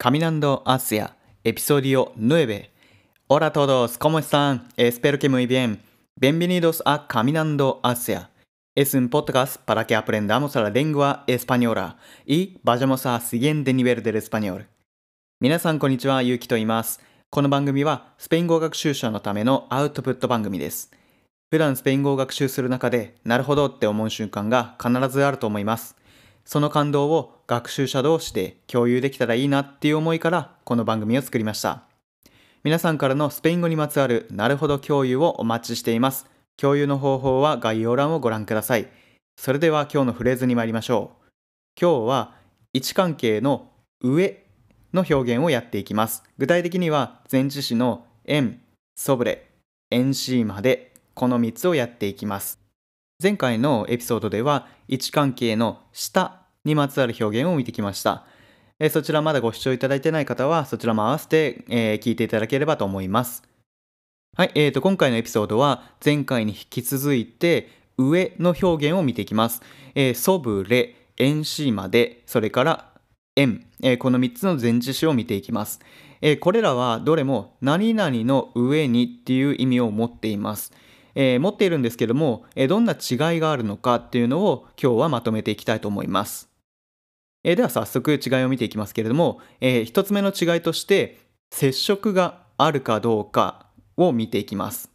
カミナンドアスヤエピソディオ9オラトドスコモスさんエスペルケムイビンベンビニドスアカミナンドアスヤエスンポッドカスパラケアプレンダモサラデングアエスパニョーラ。イバジャモサシゲンデニベルデルスパニョール。皆さんこんにちはゆうきと言います。この番組はスペイン語学習者のためのアウトプット番組です。普段スペイン語を学習する中でなるほどって思う瞬間が必ずあると思います。その感動を学習者同士で共有できたらいいなっていう思いからこの番組を作りました。皆さんからのスペイン語にまつわるなるほど共有をお待ちしています。共有の方法は概要欄をご覧ください。それでは今日のフレーズに参りましょう。今日は位置関係の上の表現をやっていきます。具体的には前置詞の円、ソブレ、エンシーまでこの3つをやっていきます。前回のエピソードでは位置関係の下にまつわる表現を見てきました。えそちらまだご視聴いただいてない方はそちらも合わせて、えー聞いていただければと思います。はい、えー、と今回のエピソードは前回に引き続いて上の表現を見ていきます。えー、ソブレ、エンシーまで、それから円、えーこの3つの前置詞を見ていきます。えーこれらはどれも何々の上にっていう意味を持っています。えー持っているんですけども、えどんな違いがあるのかっていうのを今日はまとめていきたいと思います。えーでは早速違いを見ていきますけれども、え1つ目の違いとして接触があるかどうかを見ていきます。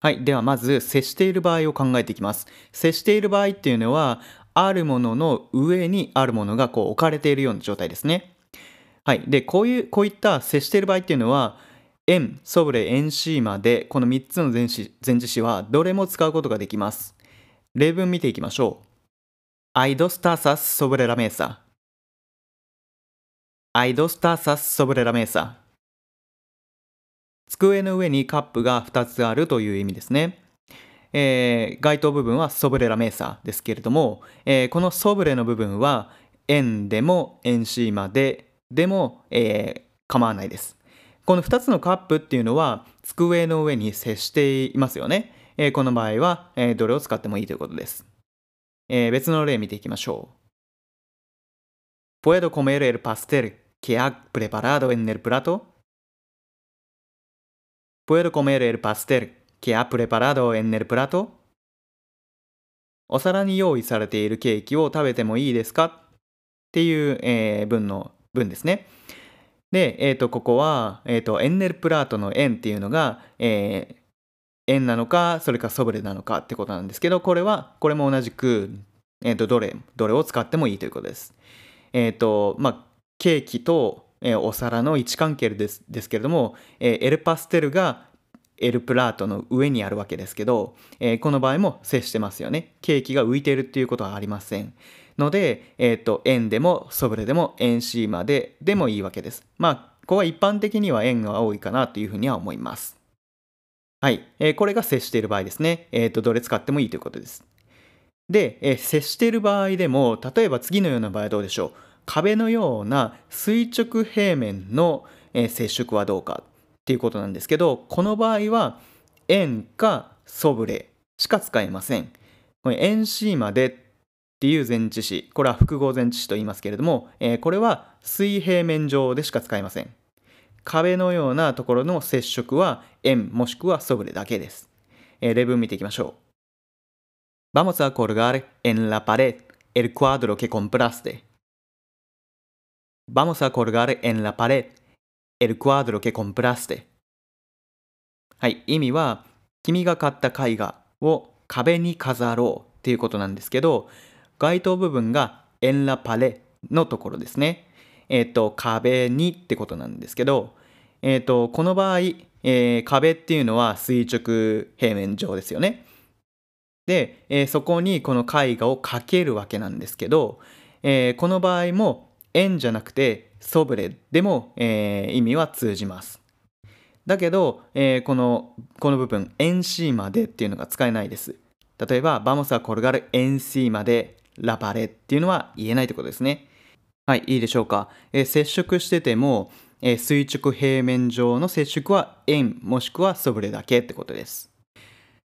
はい。ではまず接している場合を考えていきます。接している場合っていうのはあるものの上にあるものがこう置かれているような状態ですね。はい。で、こういう、こういった接している場合っていうのは、円、ソブレ、エンシーまで、この3つの前置詞はどれも使うことができます。例文見ていきましょう。Hay dos tazas sobre la mesa. Hay dos tazas sobre la mesa. 机の上にカップが2つあるという意味ですね。えー該当部分はソブレラメーサですけれども、えーこのソブレの部分は円でも円シーマででも、えー構わないです。この2つのカップっていうのは机の上に接していますよね。えーこの場合は、えーどれを使ってもいいということです。えー別の例見ていきましょう。¿Puedo comer el pastel que ha preparado en el plato? ¿Puedo comer el pastel que ha preparado en el plato? お皿に用意されているケーキを食べてもいいですかっていう、えー文の文ですね。で、えー、とここは、えー、とエンネルプラートの円っていうのが、えー円なのかそれかソブレなのかってことなんですけどこれはこれも同じく、えー、とどれどれを使ってもいいということです。えっ、とまあケーキと、えーお皿の位置関係ですですけれども、えエルパステルがエルプラートの上にあるわけですけど、えこの場合も接してますよね。ケーキが浮いているっていうことはありません。ので、えっ、と、円でもソブレでも円シーマででもいいわけです。まあ、ここは一般的には円が多いかなというふうには思います。はい。えーこれが接している場合ですね。えっ、と、どれ使ってもいいということです。で、えー接している場合でも、例えば次のような場合はどうでしょう？壁のような垂直平面の、え接触はどうかっていうことなんですけど、この場合は円かソブレしか使えません。これ円シーマでっていう前置詞、これは複合前置詞と言いますけれども、えこれは水平面上でしか使えません。壁のようなところの接触は円もしくはソブレだけです。えー例文見ていきましょう。Vamos a colgar en la pared el cuadro que compraste. Vamos a colgar en la pared el cuadro que compraste. はい、意味は君が買った絵画を壁に飾ろうっていうことなんですけど、該当部分が en la pare のところですね。えっ、と、壁にってことなんですけど、えっ、と、この場合、えー壁っていうのは垂直平面上ですよね。で、えそこにこの絵画をかけるわけなんですけど、えーこの場合も円じゃなくてソブレでも、え意味は通じます。だけど、えーこのこの部分 encima de っていうのが使えないです。例えば、 vamos a colgar encima de la pared っていうのは言えないってことですね。はい、いいでしょうか。えー接触してても、えー垂直平面上の接触は en もしくは sobre だけってことです。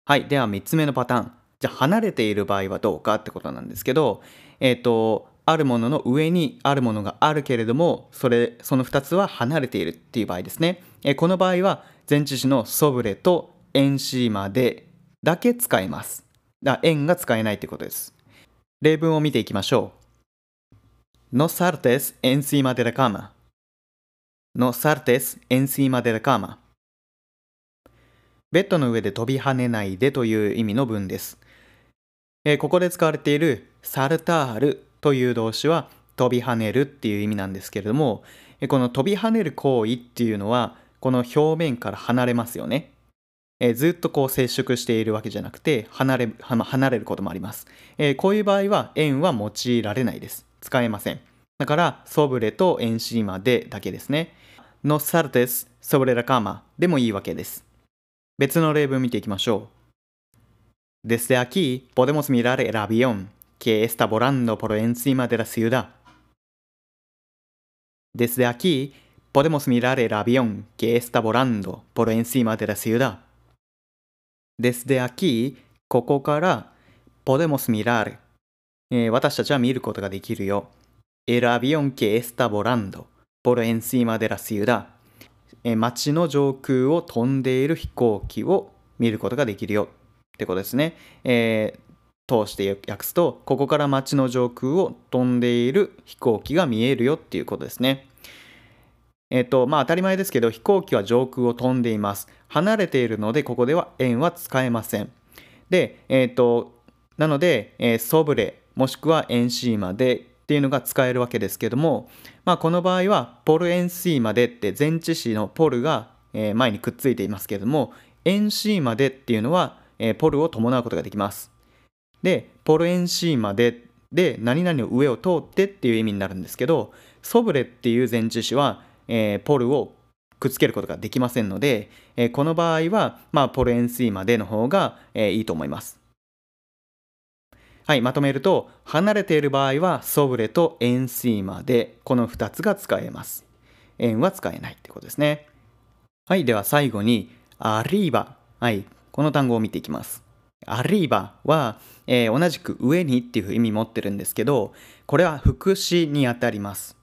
はい、では3つ目のパターン。じゃあ離れている場合はどうかってことなんですけど、えっ、と、あるものの上にあるものがあるけれども、それ、その2つは離れているっていう場合ですね。えこの場合は、前置詞の sobre と encima deだけ使えます。だ円が使えないということです。例文を見ていきましょう。No saltes encima de la cama. No saltes encima de la cama. ベッドの上で飛び跳ねないでという意味の文です。えここで使われているサルタールという動詞は飛び跳ねるっていう意味なんですけれども、この飛び跳ねる行為っていうのは、この表面から離れますよね。えずっとこう接触しているわけじゃなくて離れ、離れることもあります、えこういう場合は円は用いられないです。使えません。だから、ソブレとエンシーマでだけですね。のサルテス、ソブレラカーマでもいいわけです。別の例文見ていきましょう。Desde aquí podemos mirar el avión que está volando por encima de la ciudad. Desde aquí podemos mirar el avión que está volando por encima de la ciudad. Desde aquí, ここから podemos mirar、えー、私たちは見ることができるよ。El avión que está volando por encima de la ciudad、え、街の上空を飛んでいる飛行機を見ることができるよってことですね。えー、通して訳すと、ここから街の上空を飛んでいる飛行機が見えるよっていうことですね。えっ、と、まあ当たり前ですけど、飛行機は上空を飛んでいます。離れているので、ここでは en は使えません。で、えっ、と、なので、えー、 sobre、もしくは encima de っていうのが使えるわけですけども、まあこの場合は、 por encima de って前置詞の por が、前にくっついていますけども、 encima de っていうのは、 por を伴うことができます。で、 por encima de で何々の上を通ってっていう意味になるんですけど、ソブレっていう前置詞は、えー、ポルをくっつけることができませんので、えー、この場合は、まあ、ポルエンシーまでの方が、えー、いいと思います。はい、まとめると、離れている場合は、ソブレとエンシーまで、この2つが使えます。円は使えないってことですね。はい、では最後に、アリーバ。はい、この単語を見ていきます。アリーバは、えー、同じく上にっていう意味持ってるんですけど、これは副詞にあたります。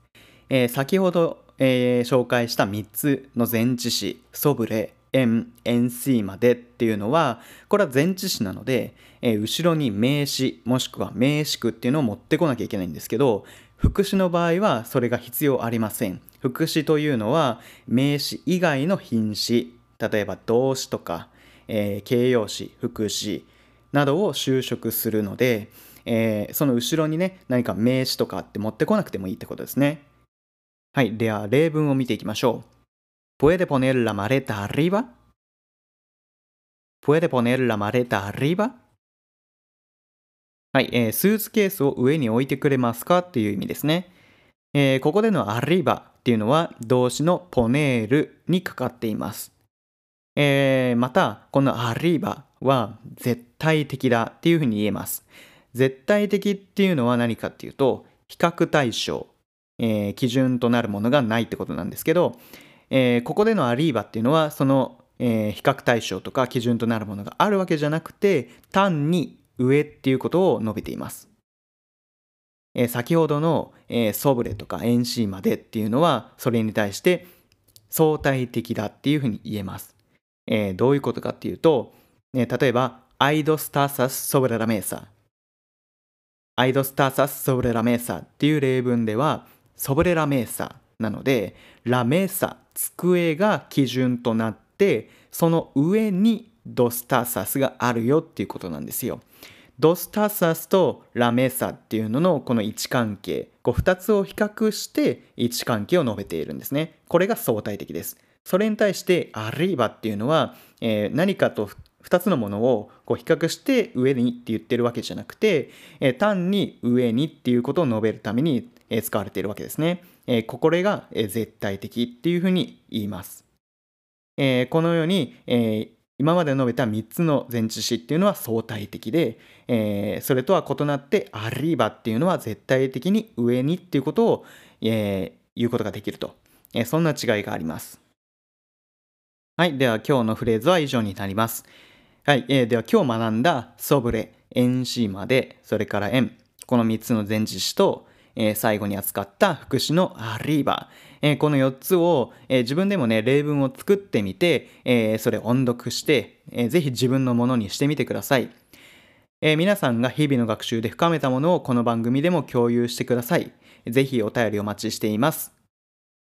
えー、先ほど、えー、紹介した3つの前置詞、ソブレ、エン、エンシーまでっていうのは、これは前置詞なので、えー、後ろに名詞もしくは名詞句っていうのを持ってこなきゃいけないんですけど、副詞の場合はそれが必要ありません。副詞というのは名詞以外の品詞、例えば動詞とか、えー、形容詞、副詞などを修飾するので、えー、その後ろにね、何か名詞とかって持ってこなくてもいいってことですね。はい。では、例文を見ていきましょう。¿Puede poner la maleta arriba? ¿Puede poner la maleta arriba? はい、えー、スーツケースを上に置いてくれますかっていう意味ですね。えー、ここでの arriba っていうのは動詞のポネールにかかっています。えー、また、この arriba は絶対的だっていうふうに言えます。絶対的っていうのは何かっていうと、比較対象、えー、基準となるものがないってことなんですけど、えー、ここでのアリーバっていうのは、その、えー、比較対象とか基準となるものがあるわけじゃなくて、単に上っていうことを述べています。えー、先ほどの、えー、ソブレとかエンシーまでっていうのは、それに対して相対的だっていうふうに言えます。えー、どういうことかっていうと、え例えば、アイドスターサスソブレラメーサ。アイドスターサスソブレラメーサっていう例文では、ソブレラメーサなので、ラメサ、机が基準となって、その上にドスターサスがあるよっていうことなんですよ。ドスタサスとラメサっていうののこの位置関係、こう2つを比較して位置関係を述べているんですね。これが相対的です。それに対してアリーバっていうのは、えー、何かと2つのものをこう比較して上にって言ってるわけじゃなくて、え単に上にっていうことを述べるために使われているわけですね。えこれが絶対的っていうふうに言います。えこのように、え今まで述べた3つの前置詞っていうのは相対的で、えそれとは異なってアリーバっていうのは絶対的に上にっていうことを、え言うことができると、えそんな違いがあります。はい。では今日のフレーズは以上になります。はい、えー、では今日学んだソブレ、エンシーマで、それから円、この3つの前置詞と、えー最後に扱った副詞のアリーバ、えーこの4つを、えー自分でもね例文を作ってみて、えーそれ音読して、えーぜひ自分のものにしてみてください。えー皆さんが日々の学習で深めたものをこの番組でも共有してください。ぜひお便りお待ちしています。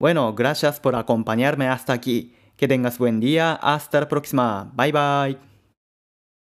Bueno, gracias por acompañarme hasta aquí. Que tengas buen día. Hasta la próxima. Bye bye.